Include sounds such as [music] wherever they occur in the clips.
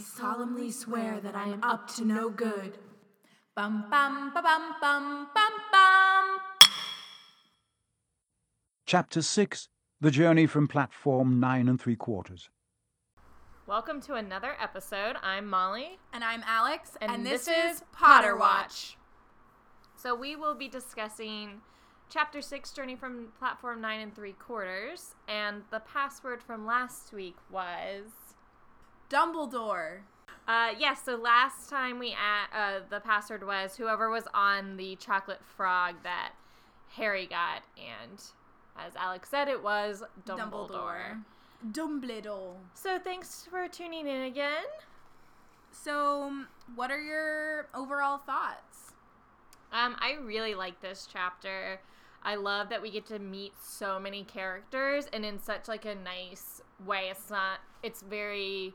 solemnly swear that I am up to no good. Bum bum ba bum bum bum bum. Chapter 6 The Journey from Platform 9 and 3 Quarters. Welcome to another episode. I'm Molly, And I'm Alex, and, and, this, this, is Potter Watch. So we will be discussing Chapter 6, Journey from Platform 9 and 3 Quarters, and the password from last week was. Dumbledore. Uh, yes, so last time we a uh, the password was whoever was on the chocolate frog that Harry got, and as Alex said, it was Dumbledore. Dumbledore. Dumbledore. So thanks for tuning in again. So, what are your overall thoughts? Um, I really like this chapter. I love that we get to meet so many characters and in such like a nice way. It's not it's very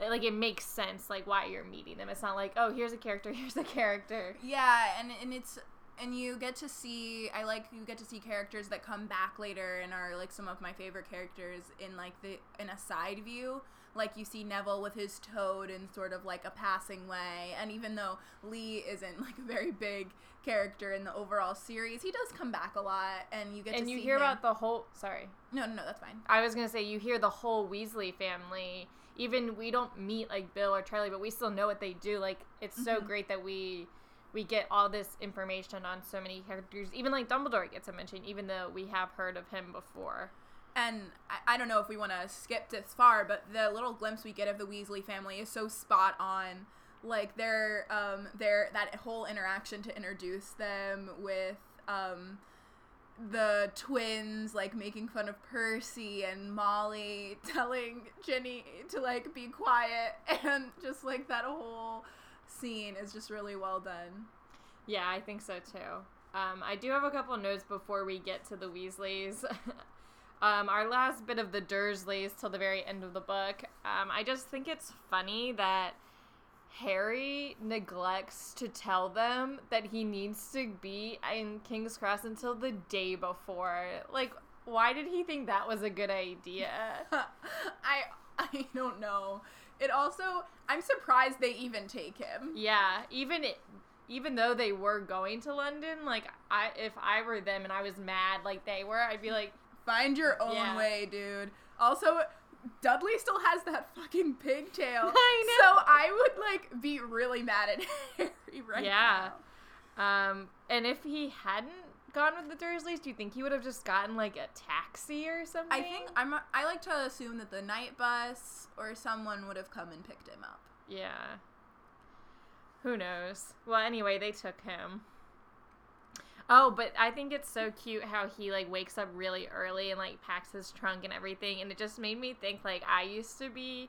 like it makes sense like why you're meeting them. It's not like, oh, here's a character, [laughs] here's a character. Yeah, and and it's and you get to see I like you get to see characters that come back later and are like some of my favorite characters in like the in a side view. Like you see Neville with his toad in sort of like a passing way, and even though Lee isn't [laughs] like a very big character in the overall series, he does come back a lot, and you get to see And you hear him- about the whole sorry. no no no that's fine I was gonna say you hear the whole Weasley family. Even we don't meet like Bill or Charlie, but we still know what they do. Like it's so Mhm. great that we we get all this information on so many characters. Even like Dumbledore gets a mention, even though we have heard of him before. and I, I don't know if we want to skip this far, but the little glimpse we get of the Weasley family is so spot on. Like their um their that whole interaction to introduce them with um the twins like making fun of Percy and Molly [laughs] telling Ginny to like be quiet [laughs] and just like that whole scene is just really well done. Yeah, I think so too. Um, I do have a couple notes before we get to the Weasleys. [laughs] um, our last bit of the Dursleys till the very end of the book. Um, I just think it's funny that Harry neglects to tell them that he needs to be in King's Cross until the day before. Like, why did he think that was a good idea? [laughs] I I don't know. It also I'm surprised they even take him. Yeah, even it, even though they were going to London, like I if I were them and I was mad like they were, I'd be like, Find your own Yeah. way, dude. Also, Dudley still has that fucking pigtail. [laughs] I know. So I would like be really mad at [laughs] Harry right Yeah. now. um, and if he hadn't gone with the Dursleys, do you think he would have just gotten like a taxi or something? I think I'm I like to assume that the Knight Bus or someone would have come and picked him up. Yeah. Who knows? Well, anyway, they took him. Oh, but I think it's so cute how he like wakes up really early and like packs his trunk and everything, and it just made me think like I used to be.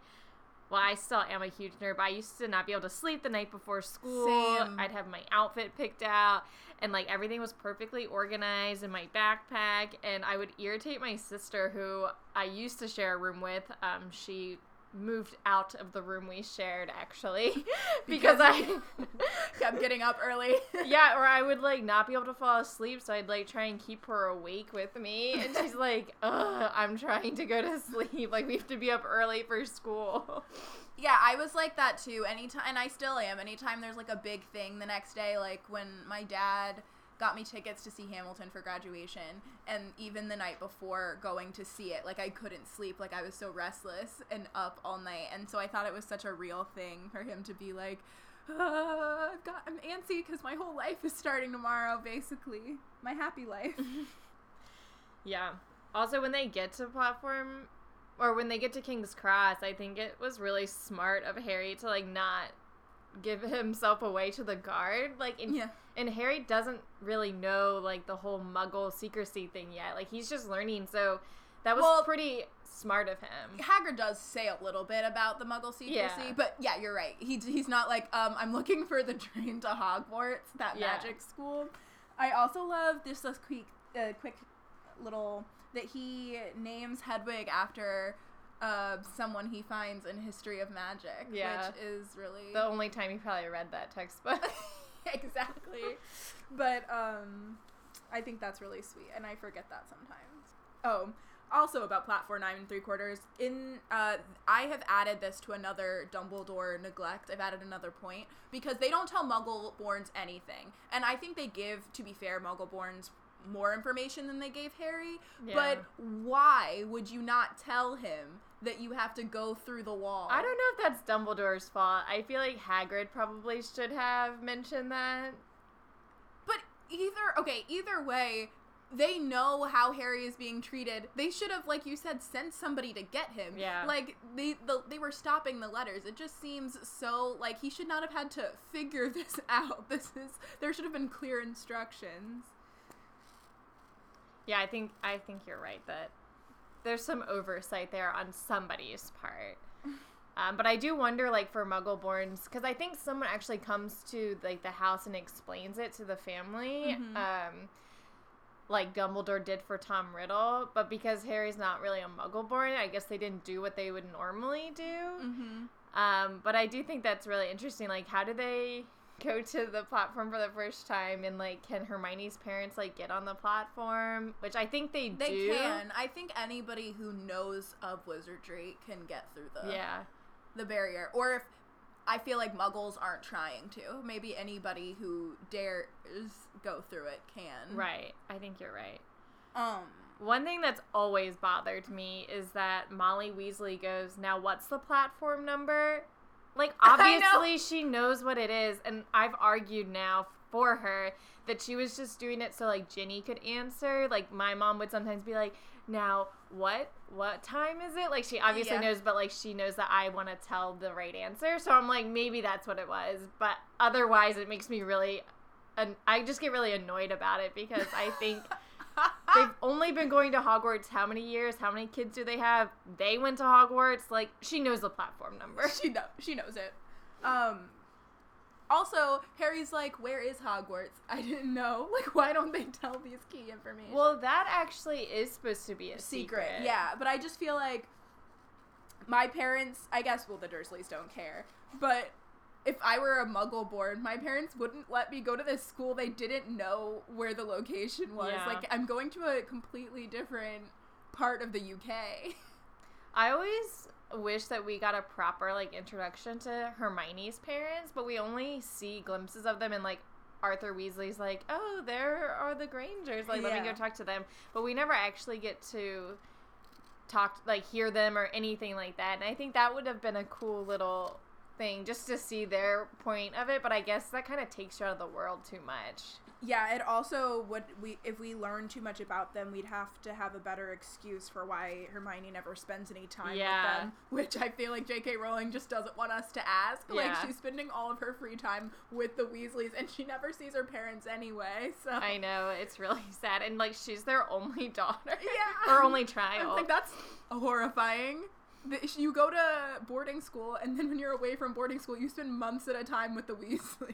Well, I still am a huge nerd, but I used to not be able to sleep the night before school. Same. I'd have my outfit picked out, and like everything was perfectly organized in my backpack. And I would irritate my sister, who I used to share a room with. Um, she moved out of the room we shared actually [laughs] because Because I [laughs] Kept getting up early. [laughs] yeah or I would like not be able to fall asleep so I'd like try and keep her awake with me and she's like ugh I'm trying to go to sleep like we have to be up early for school Yeah, I was like that too. Anytime, and I still am. Anytime there's like a big thing the next day, like when my dad got me tickets to see Hamilton for graduation, and even the night before going to see it, like I couldn't sleep. Like I was so restless and up all night, and so I thought it was such a real thing for him to be like, uh, I've got, I'm antsy because my whole life is starting tomorrow. Basically, my happy life. [laughs] yeah also when they get to platform or when they get to King's Cross I think it was really smart of Harry to like not give himself away to the guard like in yeah. and Harry doesn't really know like the whole Muggle secrecy thing yet. Like he's just learning, so that was Well- pretty smart of him. Hagrid does say a little bit about the Muggle secrecy, Yeah. but yeah, you're right. He's he's not like um I'm looking for the [laughs] train to Hogwarts, that Yeah. magic school. I also love this this quick uh, quick little that he names Hedwig after uh, someone he finds in History of Magic, Yeah. which is really The only time he probably read that textbook. [laughs] exactly. But um, I think that's really sweet, and I forget that sometimes. Oh, also about platform nine and three quarters. In uh, I have added this to another Dumbledore neglect. I've added another point because they don't tell Muggleborns anything, and I think they give, to be fair, Muggleborns more information than they gave Harry. Yeah. But why would you not tell him that you have to go through the wall? I don't know if that's Dumbledore's fault. I feel like Hagrid probably should have mentioned that. But either okay, either way, they know how Harry is being treated. They should have, like you said, sent somebody to get him. Yeah. Like they the, they were stopping the letters. It just seems so like he should not have had to figure [laughs] this out. This is there should have been clear instructions. Yeah, I think I think you're right that there's some oversight there on somebody's part. [laughs] Um, but I do wonder, like for Muggleborns, because I think someone actually comes to like the house and explains it to the family, Mhm. um, like Dumbledore did for Tom Riddle. But because Harry's not really a Muggleborn, I guess they didn't do what they would normally do. Mm-hmm. Um, but I do think that's really interesting. Like, how do they go to the platform for the first time? And like, can Hermione's parents like get on the platform? Which I think they, They do. can. I think anybody who knows of wizardry can get through the Yeah. the barrier. Or if I feel like muggles aren't trying to, maybe anybody who dares go through it can. Right. I think you're right. Um One thing that's always bothered me is that Molly Weasley goes, Now, what's the platform number? Like, [laughs] I know. obviously, she knows what it is. And I've argued now for her that she was just doing it so, like, Ginny could answer. Like, my mom would sometimes be like, Now, what? What time is it? Like, she obviously Yeah. knows, but, like, she knows that I want to tell the right answer. So I'm like, maybe that's what it was. But otherwise, it makes me really. And I just get really annoyed about it because I think [laughs] they've only been going to Hogwarts how many years? How many kids do they have? They went to Hogwarts. Like she knows the platform number. [laughs] she know she knows it. Um also, Harry's like, "Where is Hogwarts? I didn't know. [laughs] Like, why don't they tell these key information?" Well, that actually is supposed to be a secret. secret. Yeah, but I just feel like my parents, I guess, well, the Dursleys don't care, but if I were a muggle born, my parents wouldn't let me go to this school they didn't know where the location was. Yeah. Like, I'm going to a completely different part of the UK. [laughs] I always wish that we got a proper like introduction to Hermione's parents, but we only see glimpses of them in like Arthur Weasley's like, "Oh, there are the Grangers. Like, let me go talk to them." But we never actually get to talk like hear them or anything like that. And I think that would have been a cool little thing just to see their point of it, but I guess that kind of takes you out of the world too much. Yeah, it also would we if we learn too much about them, we'd have to have a better excuse for why Hermione never spends any time Yeah. with them, which I feel like J.K. Rowling just doesn't want us to ask. Like Yeah. she's spending all of her free time with the Weasleys, and she never sees her parents anyway. So I know, it's really [laughs] sad. And like she's their only daughter. Yeah. Or only child. [laughs] like that's horrifying. The- You go to boarding school, and then when you're away from boarding school, you spend months at a time with the Weasleys.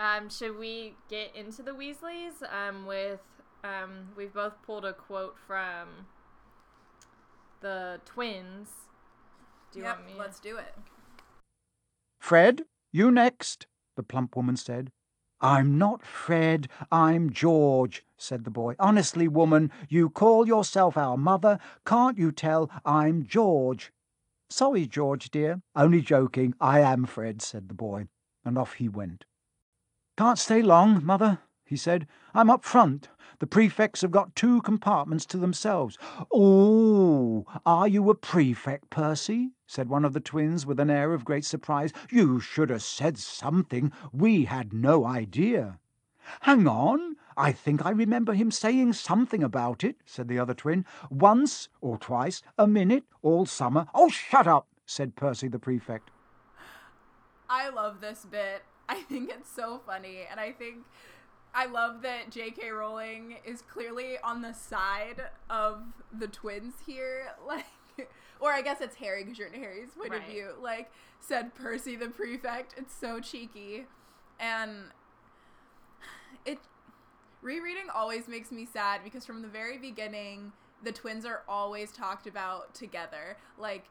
Um, should we get into the Weasleys? Um, with um, we've both pulled a quote from the twins. Do you yep, want me? let's do it. Fred, you next, the plump woman said. I'm not Fred, I'm George, said the boy. Honestly, woman, you call yourself our mother. Can't you tell I'm George? Sorry, George, dear. Only joking. I am Fred, said the boy, and off he went. Can't stay long, mother, he said. I'm up front. The prefects have got two compartments to themselves. Oh, are you a prefect, Percy? said one of the twins with an air of great surprise. You should have said something. We had no idea. Hang on. I think I remember him saying something about it, said the other twin. Once or twice, a minute, all summer. Oh, shut up, said Percy the prefect. I love this bit. I think it's so funny, and I think I love that J.K. Rowling is clearly on the side of the twins here, [laughs] like, or I guess it's Harry because you're in Harry's point of view. Like, said Percy the prefect. It's so cheeky, and it rereading always makes me sad because from the very beginning, the twins are always talked about together, like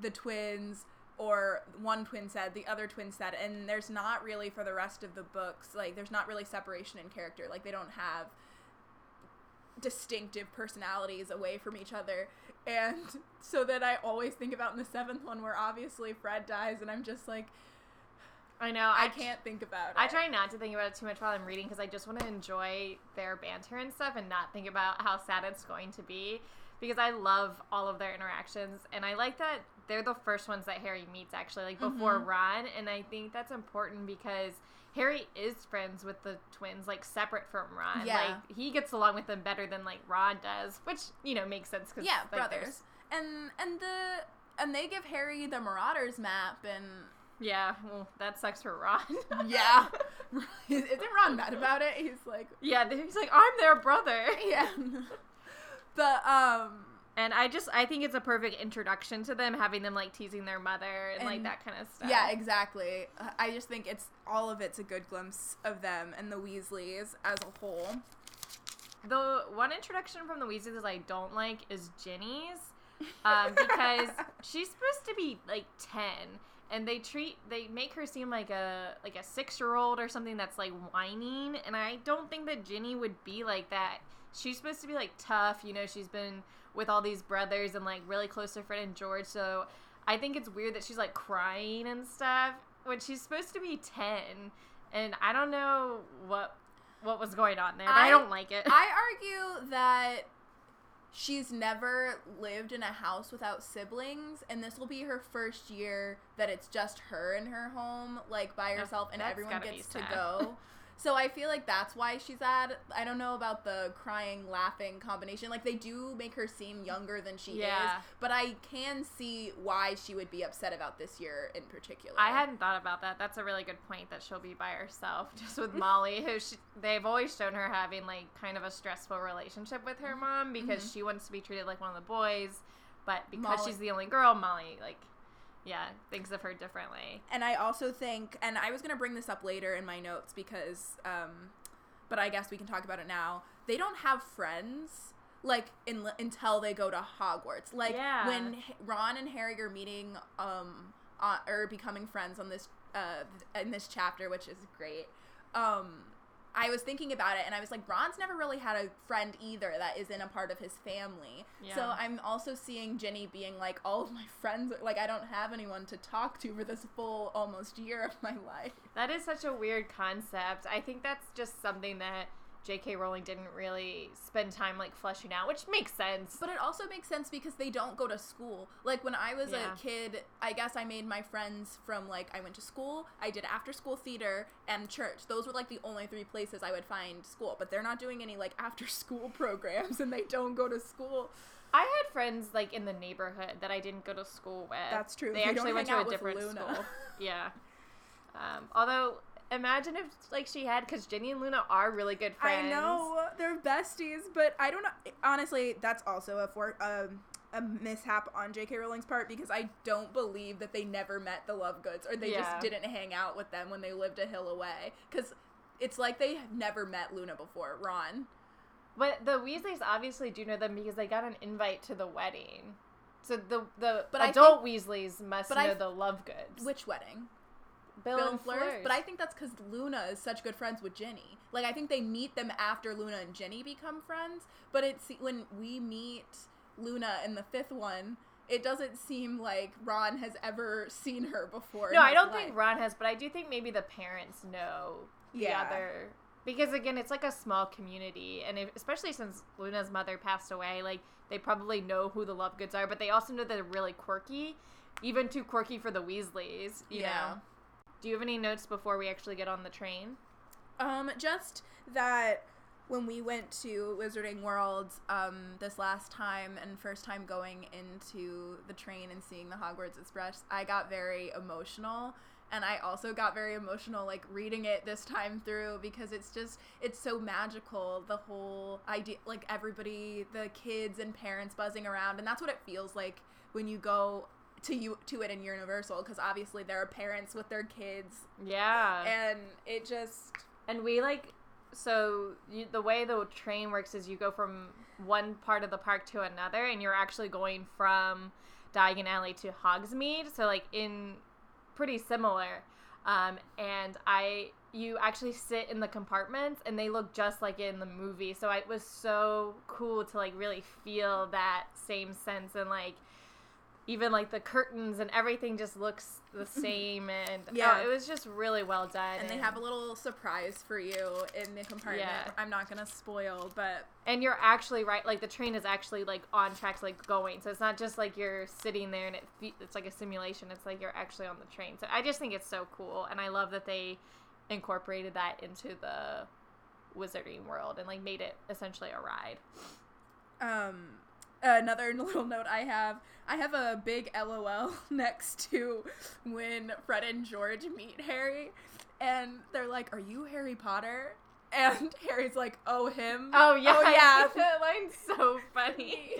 the twins or one twin said the other twin said and there's not really for the rest of the books like there's not really separation in character like they don't have distinctive personalities away from each other. And [laughs] so that I always think about in the seventh one where obviously Fred dies, and I'm just like, I know. I, I, can't think about it. I try not to think about it too much while I'm reading because I just want to enjoy their banter and stuff and not think about how sad it's going to be because I love all of their interactions and I like that they're the first ones that Harry meets actually like before Mhm. Ron and I think that's important because Harry is friends with the twins like separate from Ron Yeah. like he gets along with them better than like Ron does which you know makes sense because yeah, like, brothers. And and the and they give Harry the Marauders map, and yeah well that sucks for Ron [laughs] yeah, [laughs] isn't Ron mad about it? He's like, yeah he's like I'm their brother [laughs] yeah. but um, And I just I think it's a perfect introduction to them, having them like teasing their mother and, like that kind of stuff. yeah, exactly. I just think it's all of it's a good glimpse of them and the Weasleys as a whole. The one introduction from the Weasleys I don't like is Ginny's, um, because she's supposed to be like ten, and they treat they make her seem like a like a six year old or something that's like whining, and I don't think that Ginny would be like that. She's supposed to be like tough, you know. She's been with all these brothers and like really close to Fred and George, so I think it's weird that she's like crying and stuff when she's supposed to be ten, and I don't know what what was going on there, but I, I- don't like it. I argue that she's never lived in a house without siblings, and this will be her first year that it's just her in her home, like by herself, and that's everyone gets to go. [laughs] So I feel like that's why she's at. I don't know about the crying, laughing combination. Like they do make her seem younger than she Yeah. is, but I can see why she would be upset about this year in particular. I hadn't thought about that. That's a really good point that she'll be by herself, [laughs] just with Molly, who she, they've always shown her having like kind of a stressful relationship with her mom because she wants to be treated like one of the boys, but because Mm-hmm. Molly- she's the only girl, Molly like, yeah, thinks of her differently. and I also think, and I was gonna bring this up later in my notes because, um, but I guess we can talk about it now. They don't have friends like in, until they go to Hogwarts. Like Yeah. when Ron and Harry are meeting, um, uh, or becoming friends on this, uh, in this chapter, which is great. Um, I was thinking about it, and I was like, Ron's never really had a friend either that isn't a part of his family. So I'm also seeing Ginny being like, all of my friends, like I don't have anyone to talk to for this full almost year of my life. That is such a weird concept. I think that's just something that J.K. Rowling didn't really spend time like fleshing out, which makes sense. But it also makes sense because they don't go to school. Like when I was Yeah. a kid, I guess I made my friends from like I went to school, I did after school theater and church. Those were like the only three places I would find school. But they're not doing any like [laughs] after school [laughs] programs and they don't go to school. I had friends like in the neighborhood that I didn't go to school with. That's true. They They actually went to a different Luna. school. [laughs] Yeah. Um, although, imagine if like she had, because Ginny and Luna are really good friends. I know they're besties, but I don't know. Honestly, that's also a for um, a mishap on J.K. Rowling's part because I don't believe that they never met the Lovegoods or they Yeah. just didn't hang out with them when they lived a hill away. Because it's like they have never met Luna before. Ron. But the Weasleys obviously do know them because they got an invite to the wedding. So the the But I adult Weasleys must know I- the Lovegoods. Which wedding? Bill, Bill and Fleur. But I think that's because Luna is such good friends with Ginny. Like I think they meet them after Luna and Ginny become friends. But it's when we meet Luna in the fifth one, it doesn't seem like Ron has ever seen her before. No, I don't life. think Ron has, but I do think maybe the parents know the Yeah. other because again, it's like a small community, and if, especially since Luna's mother passed away, like they probably know who the Lovegoods are, but they also know they're really quirky, even too quirky for the Weasleys. You Yeah. know. Do you have any notes before we actually get on the train? Um, just that when we went to Wizarding World um, this last time and first time going into the train and seeing the Hogwarts Express, I got very emotional. And I also got very emotional, like reading it this time through because it's just, it's so magical. The whole idea, like everybody, the kids and parents buzzing around. And that's what it feels like when you go to you to it in Universal because obviously there are parents with their kids Yeah. and it just And we like so you, the way the train works is you go from one part of the park to another, and you're actually going from Diagon Alley to Hogsmeade. So like in pretty similar. Um, and I you actually sit in the compartments and they look just like in the movie. So it was so cool to like really feel that same sense and like even like the curtains and everything just looks the [laughs] same and yeah. it was just really well done and, and, they have a little surprise for you in the compartment. Yeah. i'm not gonna spoil but and you're actually right like the train is actually like on tracks like going so it's not just like you're sitting there and it, it's like a simulation it's like you're actually on the train so i just think it's so cool and i love that they incorporated that into the wizarding world and like made it essentially a ride. Um another [laughs] little note I have I have a big LOL [laughs] next to when Fred and George meet Harry and they're like, Are you Harry Potter? [laughs] And Harry's like, Oh him. Oh yeah. Oh yeah. that line's so funny.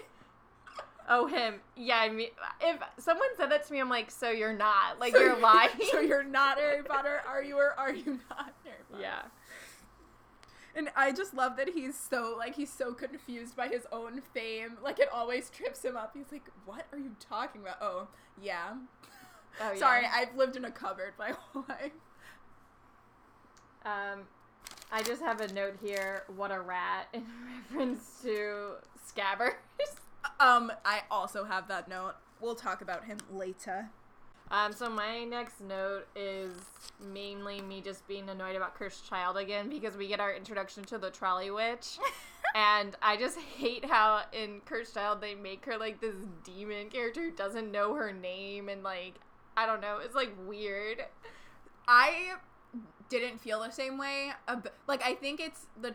Oh him. Yeah, I mean if someone said that to me, I'm like, so you're not. Like so you're lying. so you're not Harry Potter, are you or are you not Harry Potter? Yeah. And I just love that he's so like he's so confused by his own fame. Like it always trips him up. He's like, "What are you talking about?" Oh, yeah. [laughs] Oh, yeah. Sorry, I've lived in a cupboard my [laughs] whole life. Um, I just have a note here. What a rat [laughs] in reference to Scabbers. Um, I also have that note. We'll talk about him later. Um, so my next note is mainly me just being annoyed about Cursed Child again [laughs] because we get our introduction to the Trolley Witch. [laughs] and I just hate how in Cursed Child they make her like this demon character who doesn't know her name and like I don't know, it's like weird. I didn't feel the same way. Like I think it's the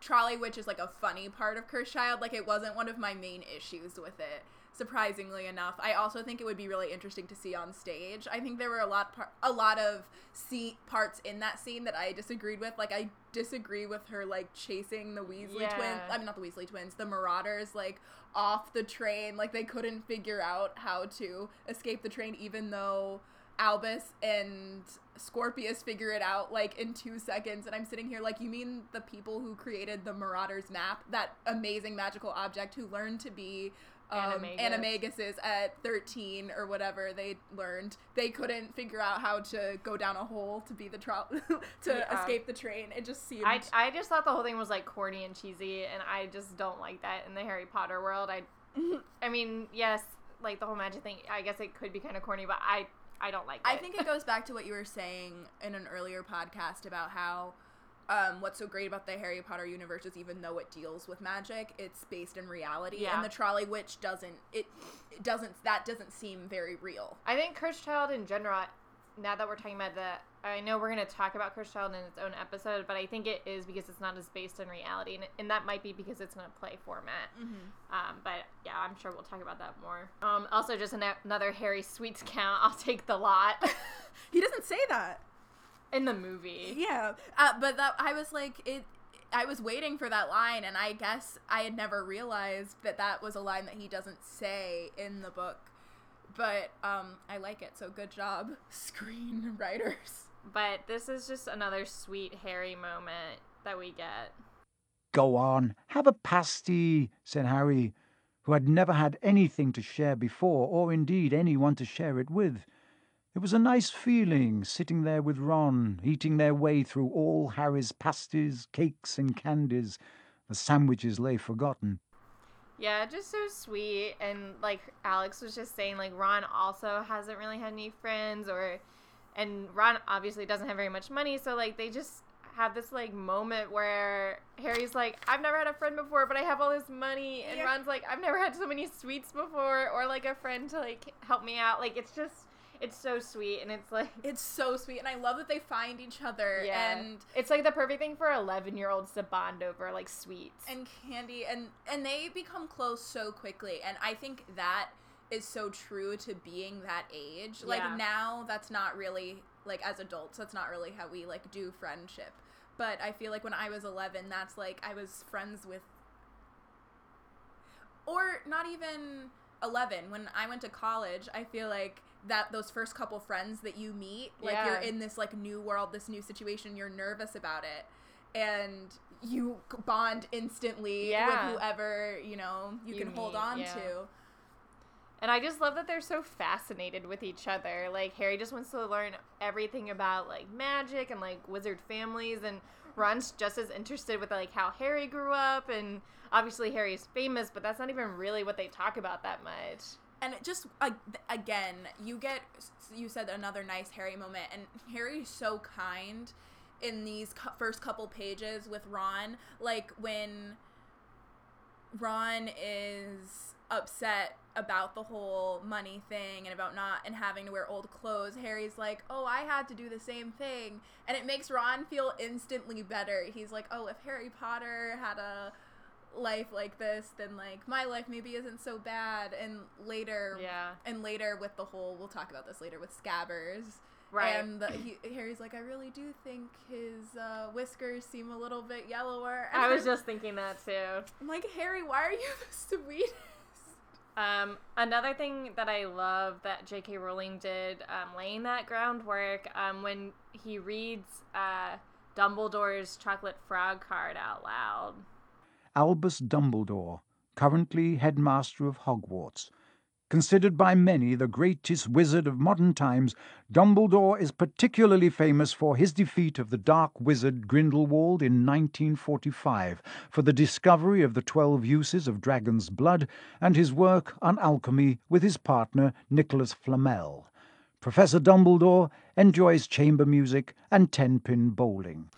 Trolley Witch is like a funny part of Cursed Child. Like it wasn't one of my main issues with it surprisingly enough. I also think it would be really interesting to see on stage. I think there were a lot par- a lot of see parts in that scene that I disagreed with. Like I disagree with her like chasing the Weasley yeah. twins. I mean not the Weasley twins, the Marauders like off the train. Like they couldn't figure out how to escape the train even though Albus and Scorpius figure it out like in two seconds, and I'm sitting here like, you mean the people who created the Marauders map, that amazing magical object who learned to be um, Animagus. animaguses at 13 or whatever they learned they couldn't figure out how to go down a hole to be the tro- [laughs] to yeah. escape the train it just seemed I, I just thought the whole thing was like corny and cheesy and i just don't like that in the harry potter world i [laughs] i mean yes like the whole magic thing i guess it could be kind of corny but i i don't like it i think it goes back to what you were saying in an earlier podcast about how um, what's so great about the Harry Potter universe is even though it deals with magic, it's based in reality, yeah. and the Trolley Witch doesn't. It, it, doesn't. That doesn't seem very real. I think Cursed Child in general. Now that we're talking about that, I know we're going to talk about Cursed Child in its own episode, but I think it is because it's not as based in reality, and, and that might be because it's in a play format. Mm-hmm. Um, but yeah, I'm sure we'll talk about that more. Um, also, just an- another Harry Sweets count. [laughs] I'll take the lot. [laughs] he doesn't say that in the movie. Yeah, uh, but that I was like it. I was waiting for that line, and I guess I had never realized that that was a line that he doesn't say in the book. But um, I like it, so good job, [laughs] screenwriters. But this is just another sweet Harry moment that we get. Go on, have a pasty, said Harry, who had never had anything to share before, or indeed anyone to share it with. It was a nice feeling sitting there with Ron, eating their way through all Harry's pasties, cakes, and candies. The sandwiches lay forgotten. Yeah, just so sweet. And like Alex was just saying, like Ron also hasn't really had any friends, or and Ron obviously doesn't have very much money, so like they just have this like moment where Harry's like, I've never had a friend before, but I have all this money, and yeah. Ron's like, I've never had so many sweets before, or like a friend to like help me out. Like it's just it's so sweet and it's like it's so sweet and I love that they find each other yeah. and it's like the perfect thing for 11 year olds to bond over like sweets and candy and and they become close so quickly and I think that is so true to being that age like yeah. now that's not really like as adults that's not really how we like do friendship but I feel like when I was 11 that's like I was friends with or not even 11 when I went to college I feel like that those first couple friends that you meet like yeah. you're in this like new world this new situation you're nervous about it and you bond instantly yeah. with whoever you know you, you can meet, hold on yeah. to And I just love that they're so fascinated with each other. Like Harry just wants to learn everything about like magic and like wizard families and Ron's just as interested with like how Harry grew up and obviously Harry's famous, but that's not even really what they talk about that much. And it just again you get you said another nice harry moment and harry's so kind in these first couple pages with ron like when ron is upset about the whole money thing and about not and having to wear old clothes harry's like oh i had to do the same thing. And it makes ron feel instantly better. He's like oh if harry potter had a life like this then like my life maybe isn't so bad and later Yeah. and later with the whole we'll talk about this later with scabbers Right. and the, he, harry's like i really do think his uh, whiskers seem a little bit yellower and I was just thinking that too. i'm like harry why are you the sweetest Um, another thing that I love that J.K. Rowling did, um, laying that groundwork, um, when he reads uh, Dumbledore's chocolate frog card out loud. Albus Dumbledore, currently headmaster of Hogwarts. Considered by many the greatest wizard of modern times, Dumbledore is particularly famous for his defeat of the dark wizard Grindelwald in 1945, for the discovery of the twelve uses of dragon's blood, and his work on alchemy with his partner Nicholas Flamel. Professor Dumbledore enjoys chamber music and ten-pin bowling.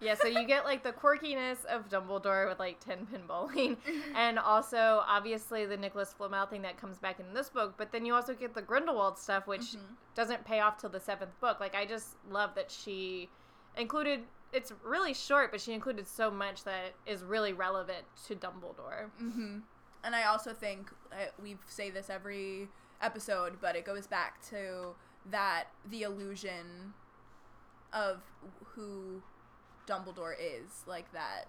Yeah, so you get like the quirkiness of Dumbledore with like 10 pin bowling, [laughs] and also obviously the Nicholas Flamel thing that comes back in this book, but then you also get the Grindelwald stuff, which doesn't pay off till the seventh book. Like, I just love that she included, it's really short, but she included so much that is really relevant to Dumbledore. Mm-hmm. And I also think uh, we say this every episode, but it goes back to that the illusion of who Dumbledore is, like that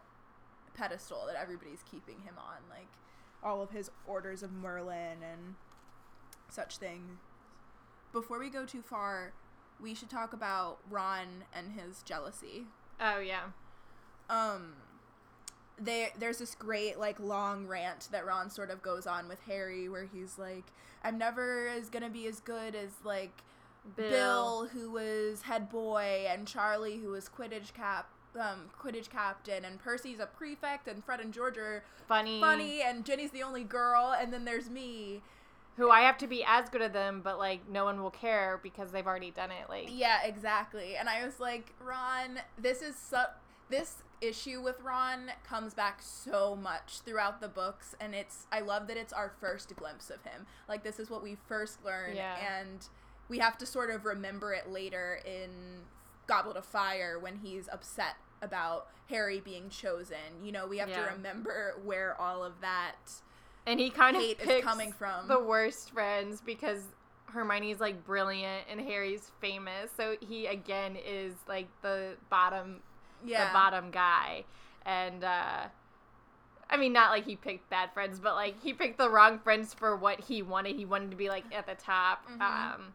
pedestal that everybody's keeping him on, like all of his orders of Merlin and such things. Before we go too far, we should talk about Ron and his jealousy Oh, yeah. um there there's this great like long rant that Ron sort of goes on with Harry where he's like I'm never as going to be as good as like Bill. who was head boy and Charlie who was quidditch cap um quidditch captain and Percy's a prefect and Fred and George are Funny. funny and Ginny's the only girl and then there's me Who I have to be as good as them, but like no one will care because they've already done it. Like, Yeah, exactly. And I was like, Ron, this is so this issue with Ron comes back so much throughout the books and it's I love that it's our first glimpse of him. Like this is what we first learn Yeah. and we have to sort of remember it later in Goblet of Fire when he's upset about Harry being chosen. You know, we have Yeah. to remember where all of that and he kind of hate is coming from. the worst friends because Hermione's like brilliant and Harry's famous. So he again is like the bottom yeah. the bottom guy. And uh I mean not like he picked bad friends, but like he picked the wrong friends for what he wanted. He wanted to be like at the top. Mhm. Um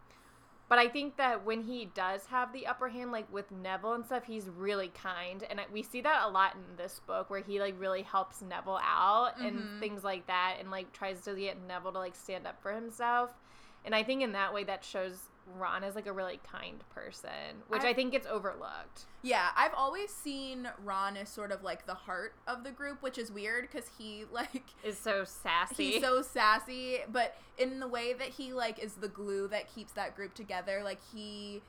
but I think that when he does have the upper hand, like with Neville and stuff, he's really kind, and we see that a lot in this book, where he like really helps Neville out Mhm. and things like that, and like tries to get Neville to like stand up for himself. And I think in that way, that shows Ron is like a really kind person, which I, I- think gets overlooked. Yeah, I've always seen Ron as sort of like the heart of the group, which is weird because he [laughs] like Is so sassy. he's so sassy, but in the way that he like is the glue that keeps that group together. Like he,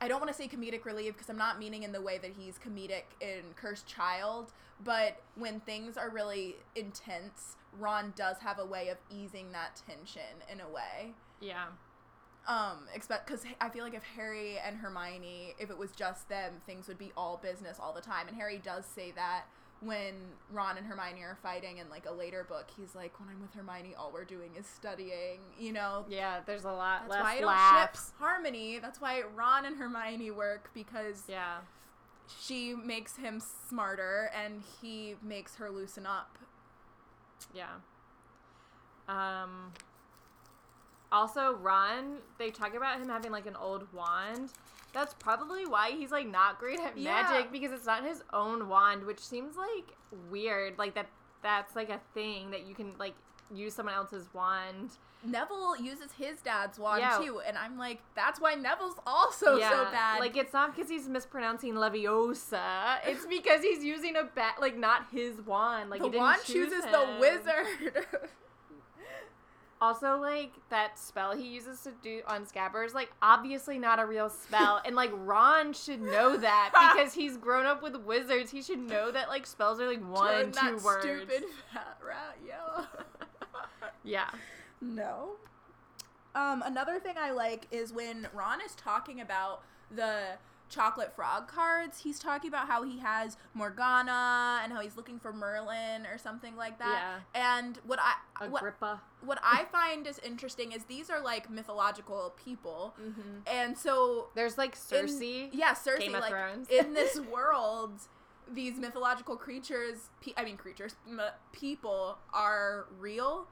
I don't want to say comedic relief because I'm not meaning in the way that he's comedic in Cursed Child, but when things are really intense, Ron does have a way of easing that tension in a way. yeah. Um, expect because I feel like if Harry and Hermione, if it was just them, things would be all business all the time. And Harry does say that when Ron and Hermione are fighting in like a later book. He's like, when I'm with Hermione, all we're doing is studying. You know, Yeah, there's a lot that's less why I don't laughs. ship Harmony. That's why Ron and Hermione work because Yeah. she makes him smarter and he makes her loosen up. Yeah. Um also Ron, they talk about him having like an old wand. That's probably why he's like not great at Yeah. magic because it's not his own wand, which seems like weird. Like that that's like a thing that you can like use someone else's wand. Neville uses his dad's wand Yeah. too, and I'm like, that's why Neville's also so bad. Like it's not because he's mispronouncing Leviosa. It's because he's using a bat, like not his wand. Like the he didn't wand choose chooses him. the wizard. [laughs] Also, like that spell he uses to do on Scabbers, like obviously not a real spell, and like Ron should know that [laughs] because he's grown up with wizards. He should know that like spells are like one, Turn two that words. stupid fat rat yellow. [laughs] Yeah, No. Um, another thing I like is when Ron is talking about the chocolate frog cards, he's talking about how he has Morgana and how he's looking for Merlin or something like that. Yeah. And what I what, Agrippa. what I [laughs] find is interesting is these are like mythological people. Mm-hmm. And so There's like in- Circe. yeah, Cersei Game like in this [laughs] world these mythological creatures pe- I mean creatures m- people are real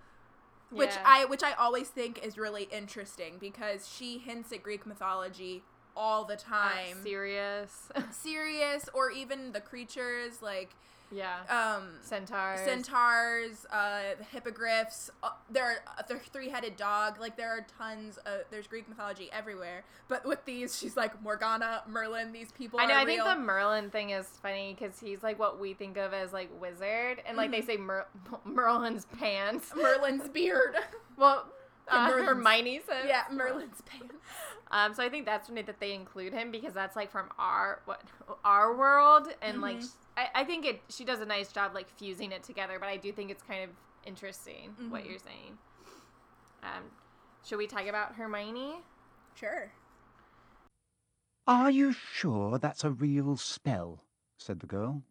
which Yeah. I which I always think is really interesting because she hints at Greek mythology all the Uh, time. Sirius. [laughs] Sirius or even the creatures like yeah. um Centaurs. centaurs, uh the hippogriffs, uh, there are uh, the three-headed dog, like there are tons of there's Greek mythology everywhere. But with these she's like Morgana, Merlin, these people I know. I think the Merlin thing is funny because he's like what we think of as like wizard, and like Mm-hmm. they say Mer- [laughs] Merlin's pants. Merlin's beard. [laughs] Well, uh, Merlin's- Hermione says. yeah, Merlin's pants. Um, so I think that's funny that they include him because that's like from our what our world, and like Mhm. sh- I, I think it she does a nice job like fusing it together. But I do think it's kind of interesting what Mhm. you're saying. Um, should we talk about Hermione? Sure. Are you sure that's a real spell? said the girl.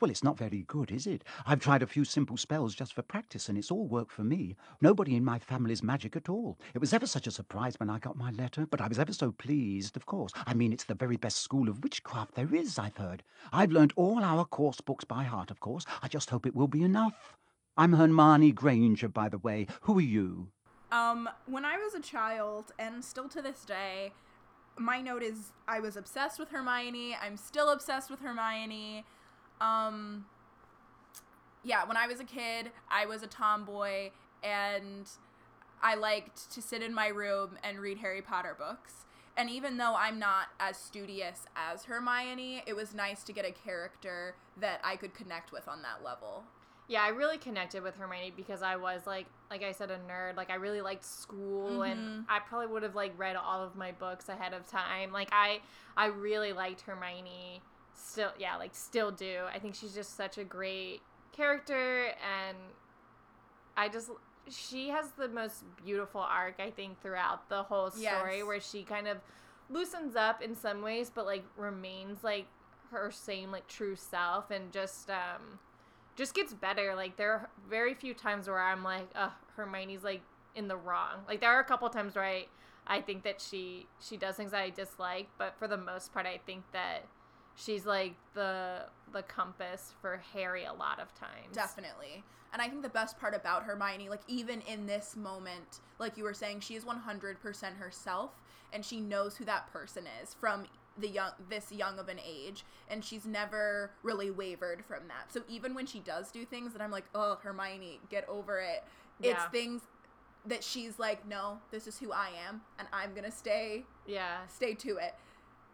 Well, it's not very good, is it? I've tried a few simple spells just for practice, and it's all worked for me. Nobody in my family's magic at all. It was ever such a surprise when I got my letter, but I was ever so pleased, of course. I mean, it's the very best school of witchcraft there is, I've heard. I've learned all our course books by heart, of course. I just hope it will be enough. I'm Hermione Granger, by the way. Who are you? Um, when I was a child, and still to this day, my note is I was obsessed with Hermione. I'm still obsessed with Hermione. Um, yeah, when I was a kid, I was a tomboy, and I liked to sit in my room and read Harry Potter books. And even though I'm not as studious as Hermione, it was nice to get a character that I could connect with on that level. Yeah, I really connected with Hermione because I was like, like I said, a nerd. Like I really liked school, Mhm. and I probably would have like read all of my books ahead of time. Like I, I really liked Hermione. Still, yeah, like still do. I think she's just such a great character, and I just she has the most beautiful arc I think throughout the whole story, Yes. where she kind of loosens up in some ways, but like remains like her same like true self, and just um just gets better. Like there are very few times where I'm like, uh, Hermione's like in the wrong. Like there are a couple times where I, I think that she she does things that I dislike, but for the most part, I think that she's like the the compass for Harry a lot of times. Definitely. And I think the best part about Hermione, like even in this moment, like you were saying, she is 100% herself and she knows who that person is from the young this young of an age and she's never really wavered from that. So even when she does do things that I'm like, "Oh, Hermione, get over it." It's things that she's like, "No, this is who I am and I'm going to stay Yeah, stay to it."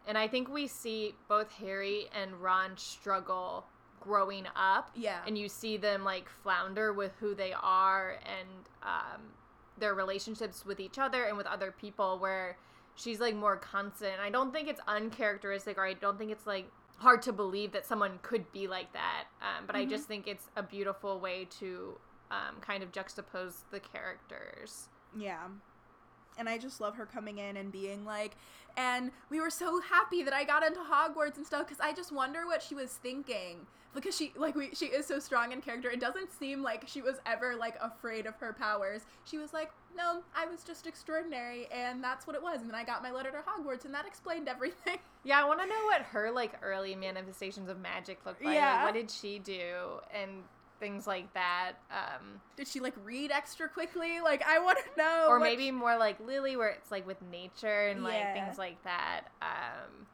And I think we see both Harry and Ron struggle growing up. Yeah. and you see them like flounder with who they are and um, their relationships with each other and with other people where she's like more constant i don't think it's uncharacteristic or i don't think it's like hard to believe that someone could be like that um, but i Mhm. just think it's a beautiful way to um, kind of juxtapose the characters Yeah. And I just love her coming in and being like, and we were so happy that I got into Hogwarts and stuff because I just wonder what she was thinking because she like we she is so strong in character. It doesn't seem like she was ever like afraid of her powers. She was like, no, I was just extraordinary, and that's what it was. And then I got my letter to Hogwarts, and that explained [laughs] everything. yeah i want to know what her like early manifestations of magic looked like Yeah. like what did she do and things like that um Did she like read extra quickly? Like I want to [laughs] know. or maybe more like Lily, where it's like with nature and like Yeah. things like that. Um,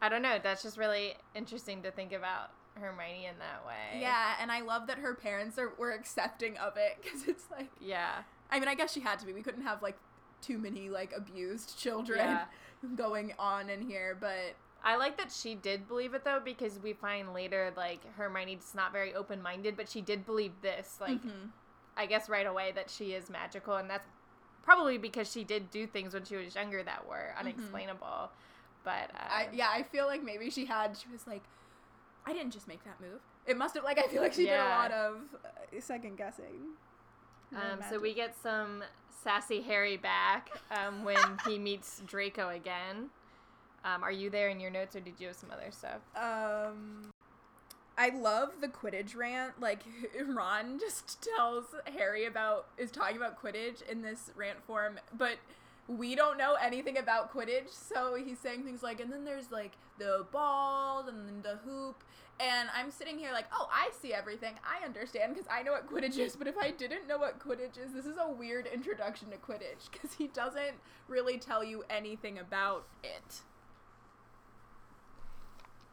I don't know. That's just really interesting to think about. Hermione in that way. Yeah, and I love that her parents are were accepting of it because it's like, Yeah. I mean, I guess she had to be. We couldn't have like too many like abused children Yeah. [laughs] going on in here, but I like that she did believe it though because we find later like Hermione's not very open minded, but she did believe this. Like mhm. I guess right away that she is magical, and that's probably because she did do things when she was younger that were unexplainable. But uh, I yeah, I feel like maybe she had. She was like, I didn't just make that move. It must have like I feel like she did a lot of uh, second guessing. Um, so we get some sassy Harry back um, when he meets Draco again. Um, are you there in your notes, or did you have some other stuff? Um, I love the Quidditch rant. Like [laughs] Ron just tells Harry about is talking about Quidditch in this rant form, but we don't know anything about Quidditch. So he's saying things like, and then there's like the ball and then the hoop. And I'm sitting here like, oh, I see everything. I understand because I know what Quidditch is. But if I didn't know what Quidditch is, this is a weird introduction to Quidditch because he doesn't really tell you anything about it.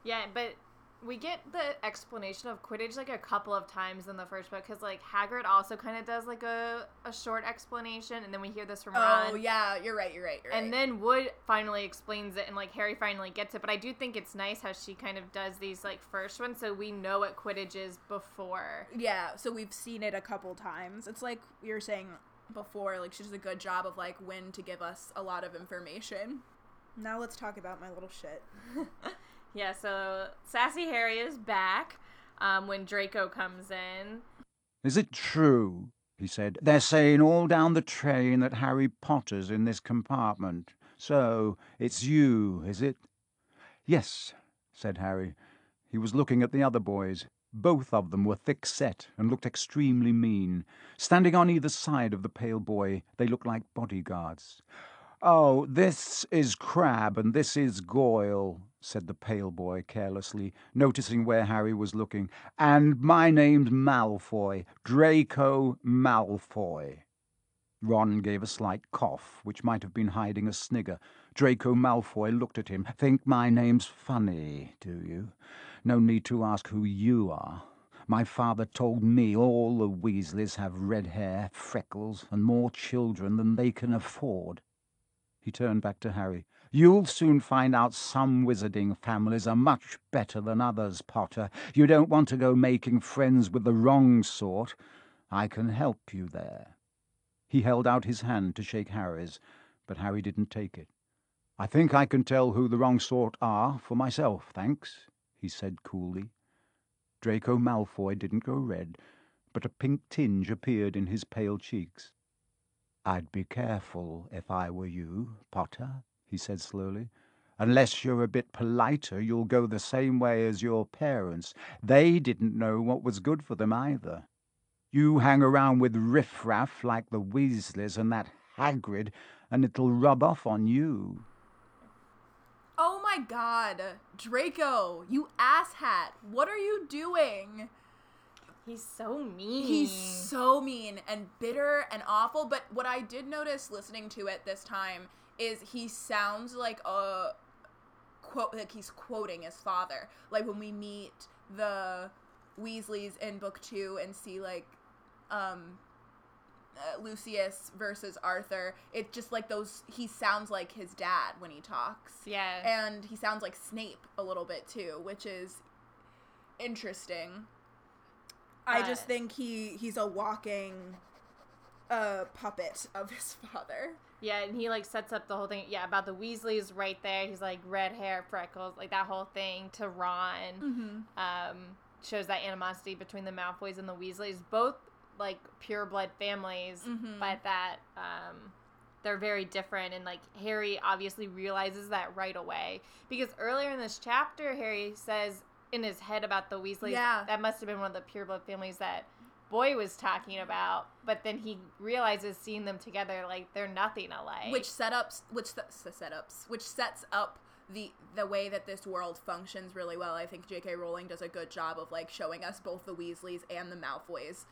Yeah, but we get the explanation of Quidditch like a couple of times in the first book because like Hagrid also kind of does like a, a short explanation, and then we hear this from oh, Ron. Oh yeah, you're right. You're right. You're right. And then Wood finally explains it, and like Harry finally gets it. But I do think it's nice how she kind of does these like first ones, so we know what Quidditch is before. Yeah, so we've seen it a couple times. It's like you were saying before, like she does a good job of like when to give us a lot of information. Now let's talk about my little shit. [laughs] Yeah, so Sassy Harry is back um, when Draco comes in. Is it true? he said. They're saying all down the train that Harry Potter's in this compartment. So it's you, is it? Yes, said Harry. He was looking at the other boys. Both of them were thick set and looked extremely mean. Standing on either side of the pale boy, they looked like bodyguards. Oh, this is Crabbe and this is Goyle, said the pale boy carelessly, noticing where Harry was looking. And my name's Malfoy, Draco Malfoy. Ron gave a slight cough, which might have been hiding a snigger. Draco Malfoy looked at him. Think my name's funny, do you? No need to ask who you are. My father told me all the Weasleys have red hair, freckles, and more children than they can afford. He turned back to Harry. You'll soon find out some wizarding families are much better than others, Potter. You don't want to go making friends with the wrong sort. I can help you there. He held out his hand to shake Harry's, but Harry didn't take it. I think I can tell who the wrong sort are for myself, thanks, he said coolly. Draco Malfoy didn't go red, but a pink tinge appeared in his pale cheeks. I'd be careful if I were you, Potter, he said slowly. Unless you're a bit politer, you'll go the same way as your parents. They didn't know what was good for them either. You hang around with riffraff like the Weasleys and that Hagrid, and it'll rub off on you. Oh my god, Draco, you asshat! What are you doing? He's so mean. He's so mean and bitter and awful. But what I did notice listening to it this time is he sounds like a quote, like he's quoting his father. Like when we meet the Weasleys in book two and see like um uh, Lucius versus Arthur. It's just like those. He sounds like his dad when he talks. yeah. and he sounds like Snape a little bit too, which is interesting. I just Uh, think he he's a walking uh puppet of his [laughs] father. Yeah, and he like sets up the whole thing. Yeah, about the Weasleys right there. He's like red hair, freckles, like that whole thing to Ron. Mm-hmm. Um, shows that animosity between the Malfoys and the Weasleys, both like pure blood families, Mhm. but that um, they're very different. And like Harry obviously realizes that right away because earlier in this chapter, Harry says in his head about the Weasleys, Yeah. that must have been one of the pure blood families that Boy was talking about. But then he realizes seeing them together, like they're nothing alike. Which setups, which se- se- setups, which sets up the the way that this world functions really well. I think J.K. Rowling does a good job of like showing us both the Weasleys and the Malfoys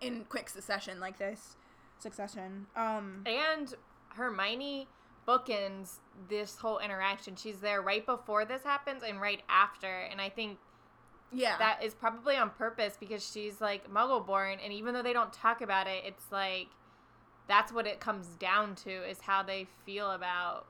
in quick succession like this. Succession. Um. And Hermione bookends this whole interaction. She's there right before this happens and right after. And I think Yeah. that is probably on purpose because she's like muggle born and even though they don't talk about it it's like that's what it comes down to is how they feel about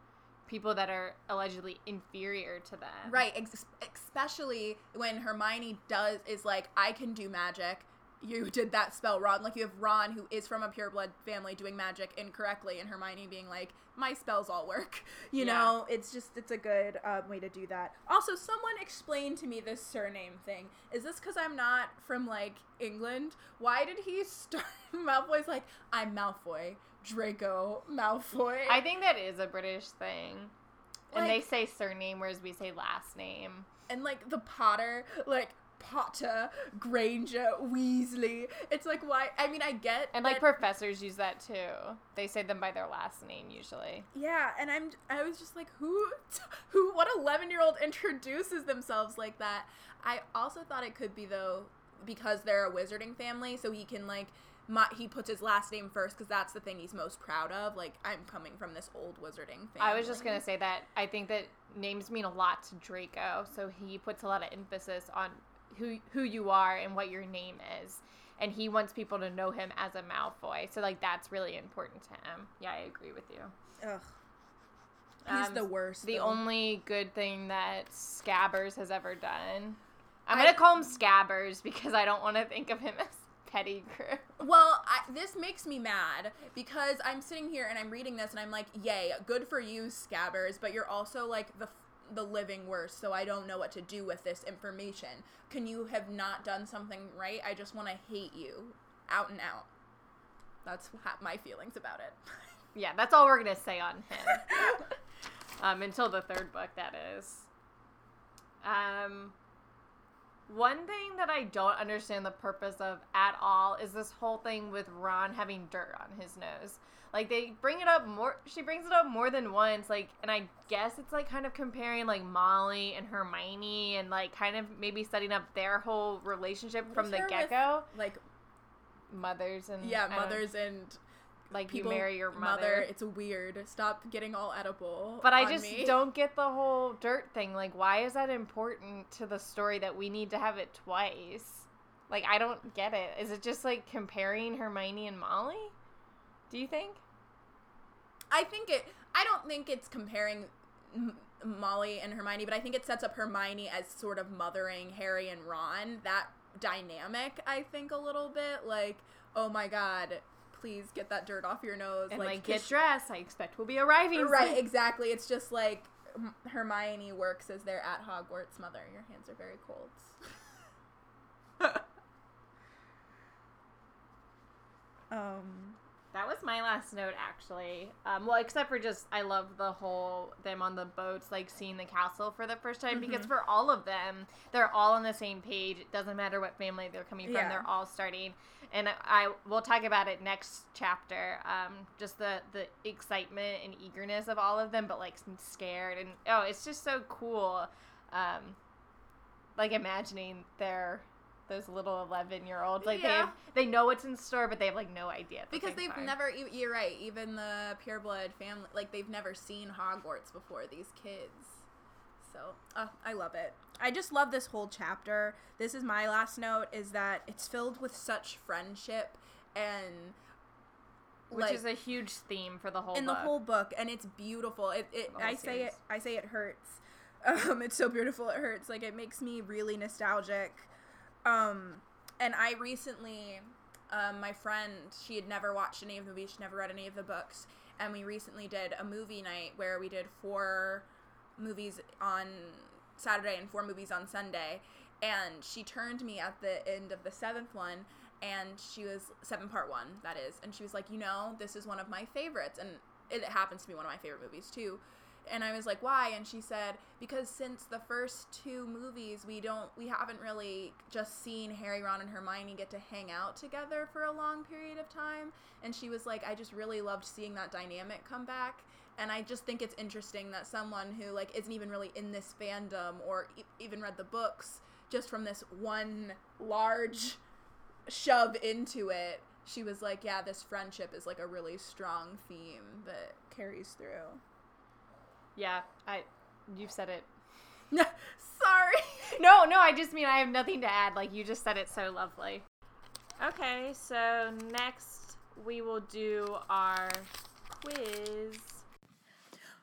people that are allegedly inferior to them Right, ex- especially when Hermione does is like, I can do magic. You did that spell wrong. Like you have Ron, who is from a pureblood family, doing magic incorrectly, and Hermione being like, "My spells all work." [laughs] You Yeah. know, it's just it's a good um, way to do that. Also, someone explain to me this surname thing. Is this because I'm not from like England? Why did he [laughs] start? Malfoy's like, I'm Malfoy, Draco Malfoy. i think that is a british thing and they say surname whereas we say last name and like the Potter, like Potter, Granger, Weasley. It's like why? I mean, I get and like that- professors use that too they say them by their last name usually yeah, and I'm I was just like, who, who, what eleven year old introduces themselves like that? I also thought it could be though because they're a wizarding family, so he can like. My, he puts his last name first because that's the thing he's most proud of. Like, I'm coming from this old wizarding family. I was just gonna say that I think that names mean a lot to Draco, so he puts a lot of emphasis on who who you are and what your name is, and he wants people to know him as a Malfoy. So like that's really important to him. Yeah, I agree with you. Ugh. He's Um, the worst. The though. only good thing that Scabbers has ever done. I'm I- gonna call him Scabbers because I don't want to think of him [laughs] as Pettigrew. Well, I, this makes me mad because I'm sitting here and I'm reading this and I'm like, "Yay, good for you, Scabbers!" But you're also like the the living worse, so I don't know what to do with this information. Can you have not done something right? I just want to hate you, out and out. That's ha- my feelings about it. [laughs] Yeah, that's all we're gonna say on him. [laughs] um, until the third book, that is. Um, one thing that I don't understand the purpose of at all is this whole thing with Ron having dirt on his nose. Like they bring it up more. She brings it up more than once. Like, and I guess it's like kind of comparing like Molly and Hermione, and like kind of maybe setting up their whole relationship What from the get go. like, Mothers and yeah, mothers and like people you marry your mother. It's weird. Stop getting all Oedipal. But I just me. don't get the whole dirt thing. Like, why is that important to the story that we need to have it twice? Like, I don't get it. Is it just like comparing Hermione and Molly? Do you think? I think it. I don't think it's comparing M- Molly and Hermione, but I think it sets up Hermione as sort of mothering Harry and Ron. That dynamic, I think, a little bit. Like, oh my god, please get that dirt off your nose. And like, 'cause get dressed. I expect we'll be arriving. Right, soon. exactly. It's just like Hermione works as their at Hogwarts mother. Your hands are very cold. [laughs] um. That was my last note, actually. Um, well, except for just, I love the whole them on the boats, like seeing the castle for the first time. Because Mhm. for all of them, they're all on the same page. It doesn't matter what family they're coming from; Yeah. they're all starting. And I we'll talk about it next chapter. Um, just the the excitement and eagerness of all of them, but like scared and oh, it's just so cool. Um, like imagining their those little 11 year olds like they have, they know what's in store but they have like no idea because they've time. never you're right even the pureblood family like they've never seen hogwarts before these kids so uh, i love it. I just love this whole chapter. This is my last note is that it's filled with such friendship and which like, is a huge theme for the whole in book. the whole book and it's beautiful. It, it i say it i say it hurts. [laughs] Um it's so beautiful it hurts. Like it makes me really nostalgic. Um and i recently um my friend she had never watched any of the movies she never read any of the books and we recently did a movie night where we did four movies on saturday and four movies on sunday. And she turned me at the end of the seventh one and she was seven part one that is. And she was like you know this is one of my favorites. And it happens to be one of my favorite movies too. And i was like why? And she said because since the first two movies we don't we haven't really just seen harry ron and hermione get to hang out together for a long period of time. And she was like i just really loved seeing that dynamic come back and i just think it's interesting that someone who like isn't even really in this fandom or e- even read the books just from this one large shove into it she was like yeah this friendship is like a really strong theme that carries through yeah i you've said it [laughs] Sorry. [laughs] No, no, I just mean I have nothing to add. Like you just said it so lovely. Okay, so next we will do our quiz.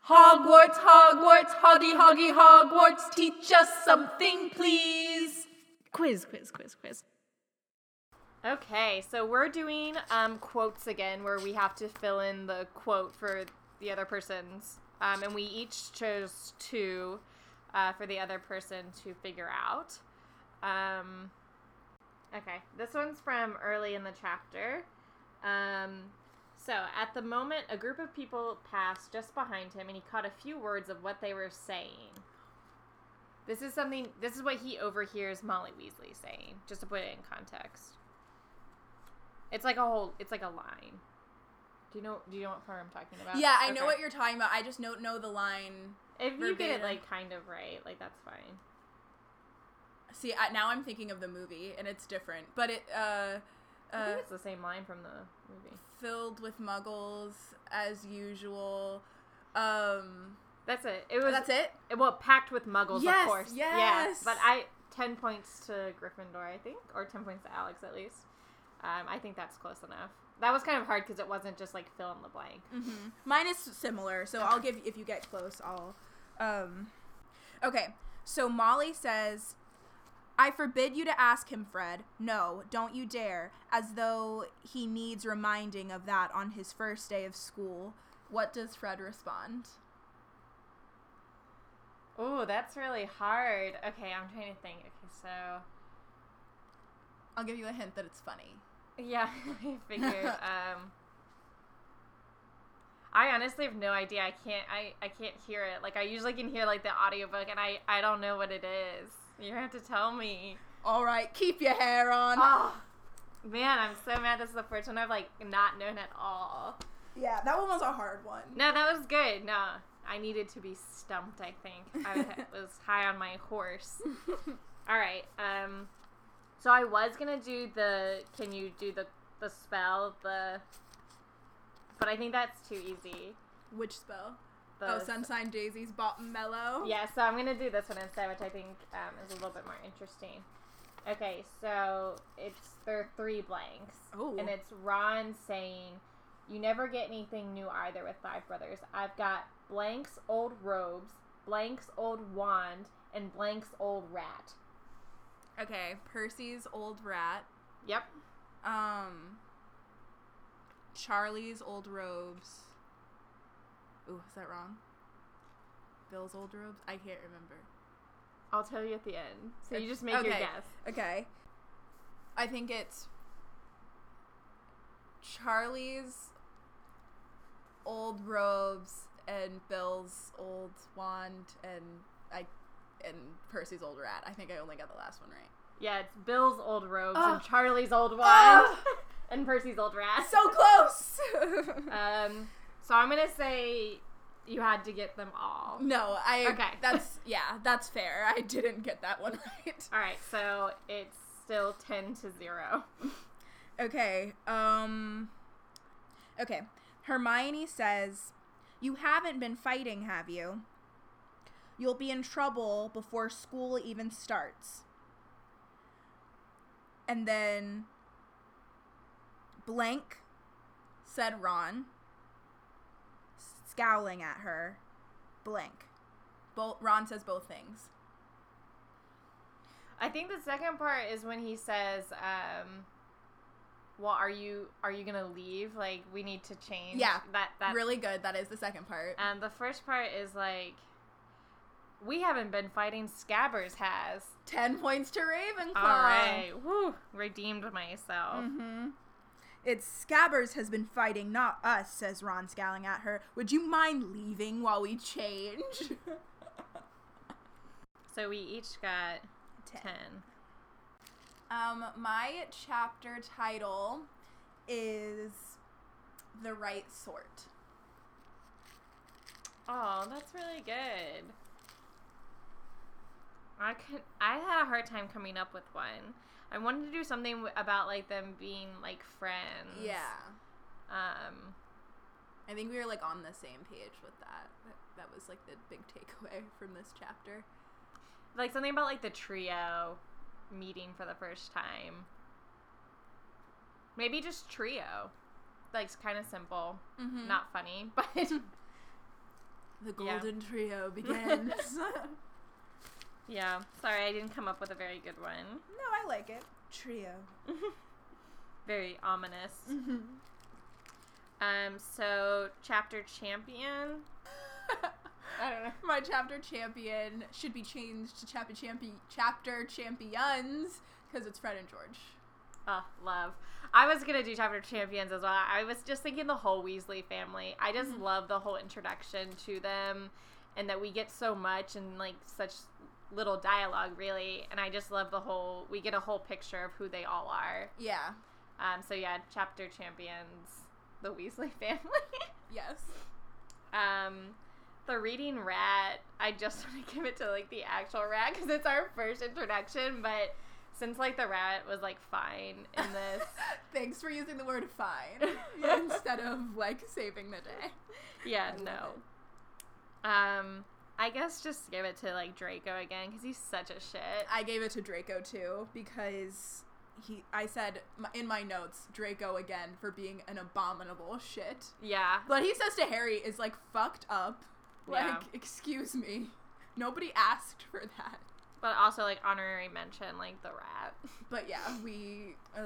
Hogwarts, Hogwarts, Hoggy, Hoggy, Hogwarts, teach us something, please. Quiz, quiz, quiz, quiz. Okay, so we're doing um, quotes again, where we have to fill in the quote for the other person's, um, and we each chose two uh, for the other person to figure out. Um, okay, this one's from early in the chapter. Um, so, at the moment, a group of people passed just behind him, and he caught a few words of what they were saying. This is something. This is what he overhears Molly Weasley saying, just to put it in context. It's like a whole. It's like a line. Do you know? Do you know what part I'm talking about? Yeah, I know what you're talking about. I just don't know the line. If you get it like kind of right, like that's fine. See, I, now I'm thinking of the movie, and it's different. But it, uh, I uh, think it's the same line from the movie. Filled with muggles as usual. Um, That's it. It was. that's it. Well, packed with Muggles, Yes, of course. Yeah, yes. but I ten points to Gryffindor, I think, or ten points to Alex at least. Um, I think that's close enough. That was kind of hard because it wasn't just like fill in the blank. Mm-hmm. Mine is similar, so I'll give if you get close, I'll. Um, okay, so Molly says, "I forbid you to ask him, Fred. No, don't you dare." As though he needs reminding of that on his first day of school. What does Fred respond? Oh, that's really hard. Okay, I'm trying to think. Okay, so I'll give you a hint that it's funny. yeah, [laughs] I figured. [laughs] um, I honestly have no idea. I can't. I I can't hear it. Like I usually can hear like the audiobook, and I I don't know what it is. You have to tell me. All right, keep your hair on. Oh, man, I'm so mad. This is the first one I've like not known at all. yeah, that one was a hard one. No, that was good. No, I needed to be stumped. I think I [laughs] was high on my horse. [laughs] All right. Um, so I was gonna do the. Can you do the the spell the? But I think that's too easy. Which spell? The, oh, Sunshine Daisy's Butter Mellow. Yeah, so I'm gonna do this one instead, which I think um, is a little bit more interesting. Okay, so it's there are three blanks, Oh. and it's Ron saying, "You never get anything new either with Five Brothers. I've got blank's old robes, blank's old wand, and blank's old rat." Okay, Percy's old rat. Yep. Um, Charlie's old robes. Ooh, is that wrong? Bill's old robes? I can't remember. I'll tell you at the end. So you just make your guess. Okay. I think it's Charlie's old robes and Bill's old wand and I and Percy's old rat. I think I only got the last one right. Yeah, it's Bill's old robes Oh. and Charlie's old wand Oh. [laughs] and Percy's old rat. So close. [laughs] Um, so I'm gonna say you had to get them all. no, I Okay. [laughs] that's yeah, that's fair. I didn't get that one [laughs] right. All right, so it's still ten to zero. Okay. Um Okay. Hermione says, "You haven't been fighting, have you? You'll be in trouble before school even starts." And then blank said Ron, scowling at her. Blank. Both Ron says both things. I think the second part is when he says, um, "Well, are you are you gonna leave? Like, we need to change." Yeah, that that really good. That is the second part. And the first part is like, we haven't been fighting. Scabbers has. 10 points to Ravenclaw. All right, woo, redeemed myself. Mm-hmm. It's Scabbers has been fighting, not us, says Ron, scowling at her. Would you mind leaving while we change? [laughs] So we each got ten. Um, my chapter title is The Right Sort. Oh, that's really good. I could. I had a hard time coming up with one. I wanted to do something about like them being like friends. Yeah. Um. I think we were like on the same page with that. That, was like the big takeaway [laughs] from this chapter. like something about like the trio meeting for the first time. Maybe just trio. Like it's kind of simple, Mhm. not funny, [laughs] but the Yeah. golden trio begins. [laughs] yeah. Sorry, I didn't come up with a very good one. No, I like it. Trio. [laughs] Very ominous. Mm-hmm. Um. So chapter champion. [laughs] I don't know. My chapter champion should be changed to chapter champion chapter champions because it's Fred and George. Oh, love. I was gonna do chapter champions as well. I was just thinking the whole Weasley family. I just Mhm. love the whole introduction to them, and that we get so much and like such little dialogue, really. And I just love the whole. We get a whole picture of who they all are. Yeah. Um. So yeah, chapter champions, the Weasley [laughs] family. Yes. um. The reading rat, I just [laughs] want to give it to like the actual rat because it's our first introduction, but since like the rat was like fine in this, [laughs] Thanks for using the word fine instead of like saving the day. yeah, no. Um, I guess just give it to like Draco again because he's such a shit. I gave it to Draco too because he. I said in my notes Draco again for being an abominable shit. yeah, What he says to Harry is like fucked up. Like, Yeah. [laughs] excuse me. Nobody asked for that. but also like honorary mention like the rat. [laughs] But yeah, we. Ugh.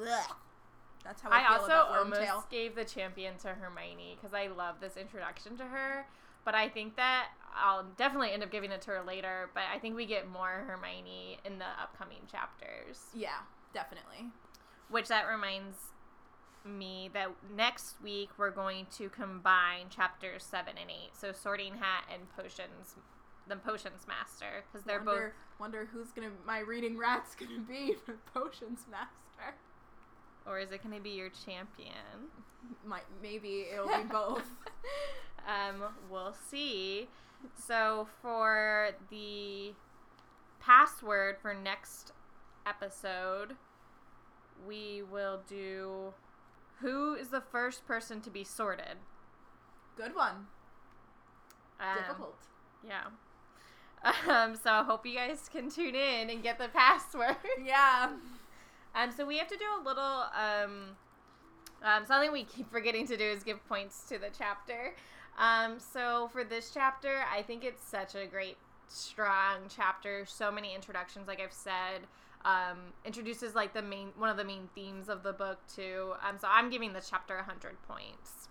Ugh. That's how I, I feel also about almost gave the champion to Hermione because I love this introduction to her. But I think that I'll definitely end up giving it to her later. But I think we get more Hermione in the upcoming chapters. Yeah, definitely. Which that reminds me that next week we're going to combine chapters seven and eight. So Sorting Hat and Potions, the Potions Master, because they're wonder, wonder who's gonna my reading rat's gonna be [laughs] for Potions Master. Or is it going to be your champion? Might maybe it'll be both. [laughs] [laughs] um, we'll see. So for the password for next episode, we will do who is the first person to be sorted. Good one. Um, Difficult. Yeah. [laughs] Um, so I hope you guys can tune in and get the password. Yeah. Um, so we have to do a little um, um, something we keep forgetting to do is give points to the chapter. Um, so for this chapter, I think it's such a great, strong chapter. So many introductions, like I've said. Um, introduces like the main one of the main themes of the book too. Um, so I'm giving this chapter 100 points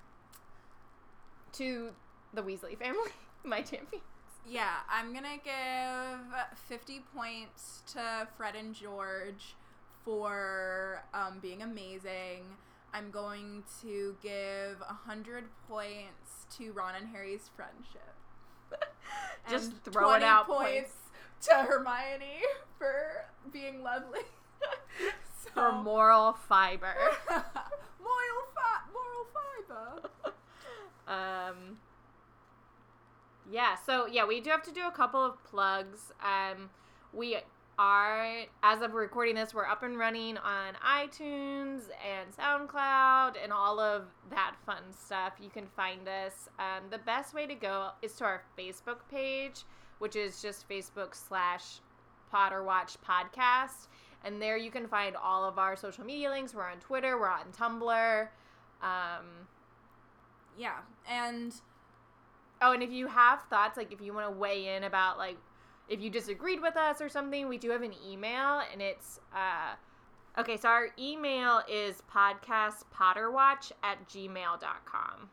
to the Weasley family, [laughs] my champion. Yeah, I'm gonna give 50 points to Fred and George for um, being amazing. I'm going to give 100 points to Ron and Harry's friendship. [laughs] Just And throwing 20 out points to Hermione for being lovely. [laughs] so, For moral fiber. [laughs] moral, fi- moral fiber. Um, yeah, so yeah, we do have to do a couple of plugs. Um, we are, as of recording this, we're up and running on iTunes and SoundCloud and all of that fun stuff. You can find us. Um, the best way to go is to our Facebook page, which is just Facebook slash Potter Watch Podcast. And there you can find all of our social media links. We're on Twitter, we're on Tumblr. Um, Yeah, and Oh, and if you have thoughts, like if you want to weigh in about like if you disagreed with us or something, we do have an email and it's uh okay, so our email is podcastpotterwatch at gmail.com.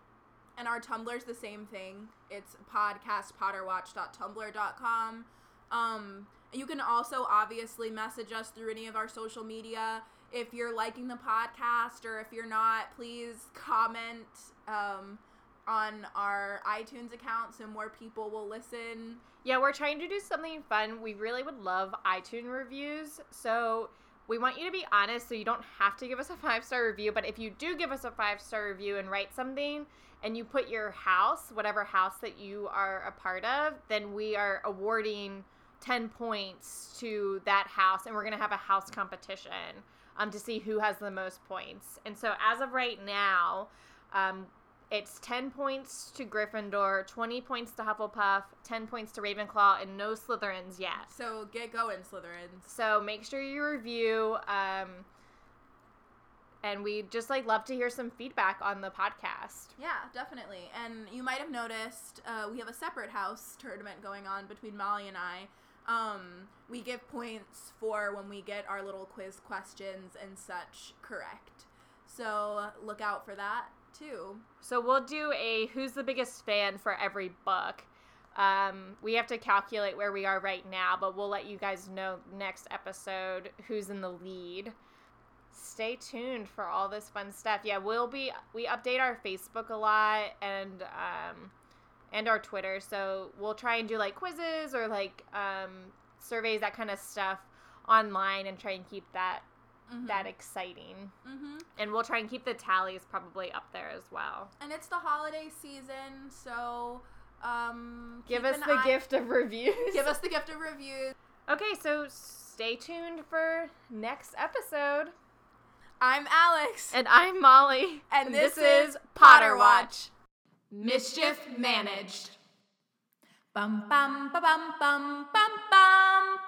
And our Tumblr's the same thing. It's podcastpotterwatch.tumblr.com. Um, you can also obviously message us through any of our social media. If you're liking the podcast or if you're not, please comment um, on our iTunes account so more people will listen. Yeah, we're trying to do something fun. We really would love iTunes reviews. So we want you to be honest so you don't have to give us a [laughs] five star review. But if you do give us a five star review and write something and you put your house, whatever house that you are a part of, then we are awarding 10 points to that house. And we're going to have a house competition um, to see who has the most points. And so as of right now, um, It's 10 points to Gryffindor, 20 points to Hufflepuff, 10 points to Ravenclaw, and no Slytherins yet. So get going, Slytherins. So make sure you review. Um, and we just like love to hear some feedback on the podcast. Yeah, definitely. And you might have noticed uh, we have a separate house tournament going on between Molly and I. Um, we give points for when we get our little quiz questions and such correct. So look out for that too. So we'll do a who's the biggest fan for every book. Um, we have to calculate where we are right now, but we'll let you guys know next episode who's in the lead. Stay tuned for all this fun stuff. Yeah, we'll be we update our Facebook a lot and um, and our Twitter, so we'll try and do like quizzes or like um, surveys, that kind of stuff online, and try and keep that Mhm. that exciting. Mhm. And we'll try and keep the tallies probably up there as well. And it's the holiday season, so um, Give us the eye- gift of reviews. Give us the gift of reviews. Okay, so stay tuned for next episode. I'm Alex. And I'm Molly. And this is Potter Watch. Mischief managed. Bum bum ba bum bum bum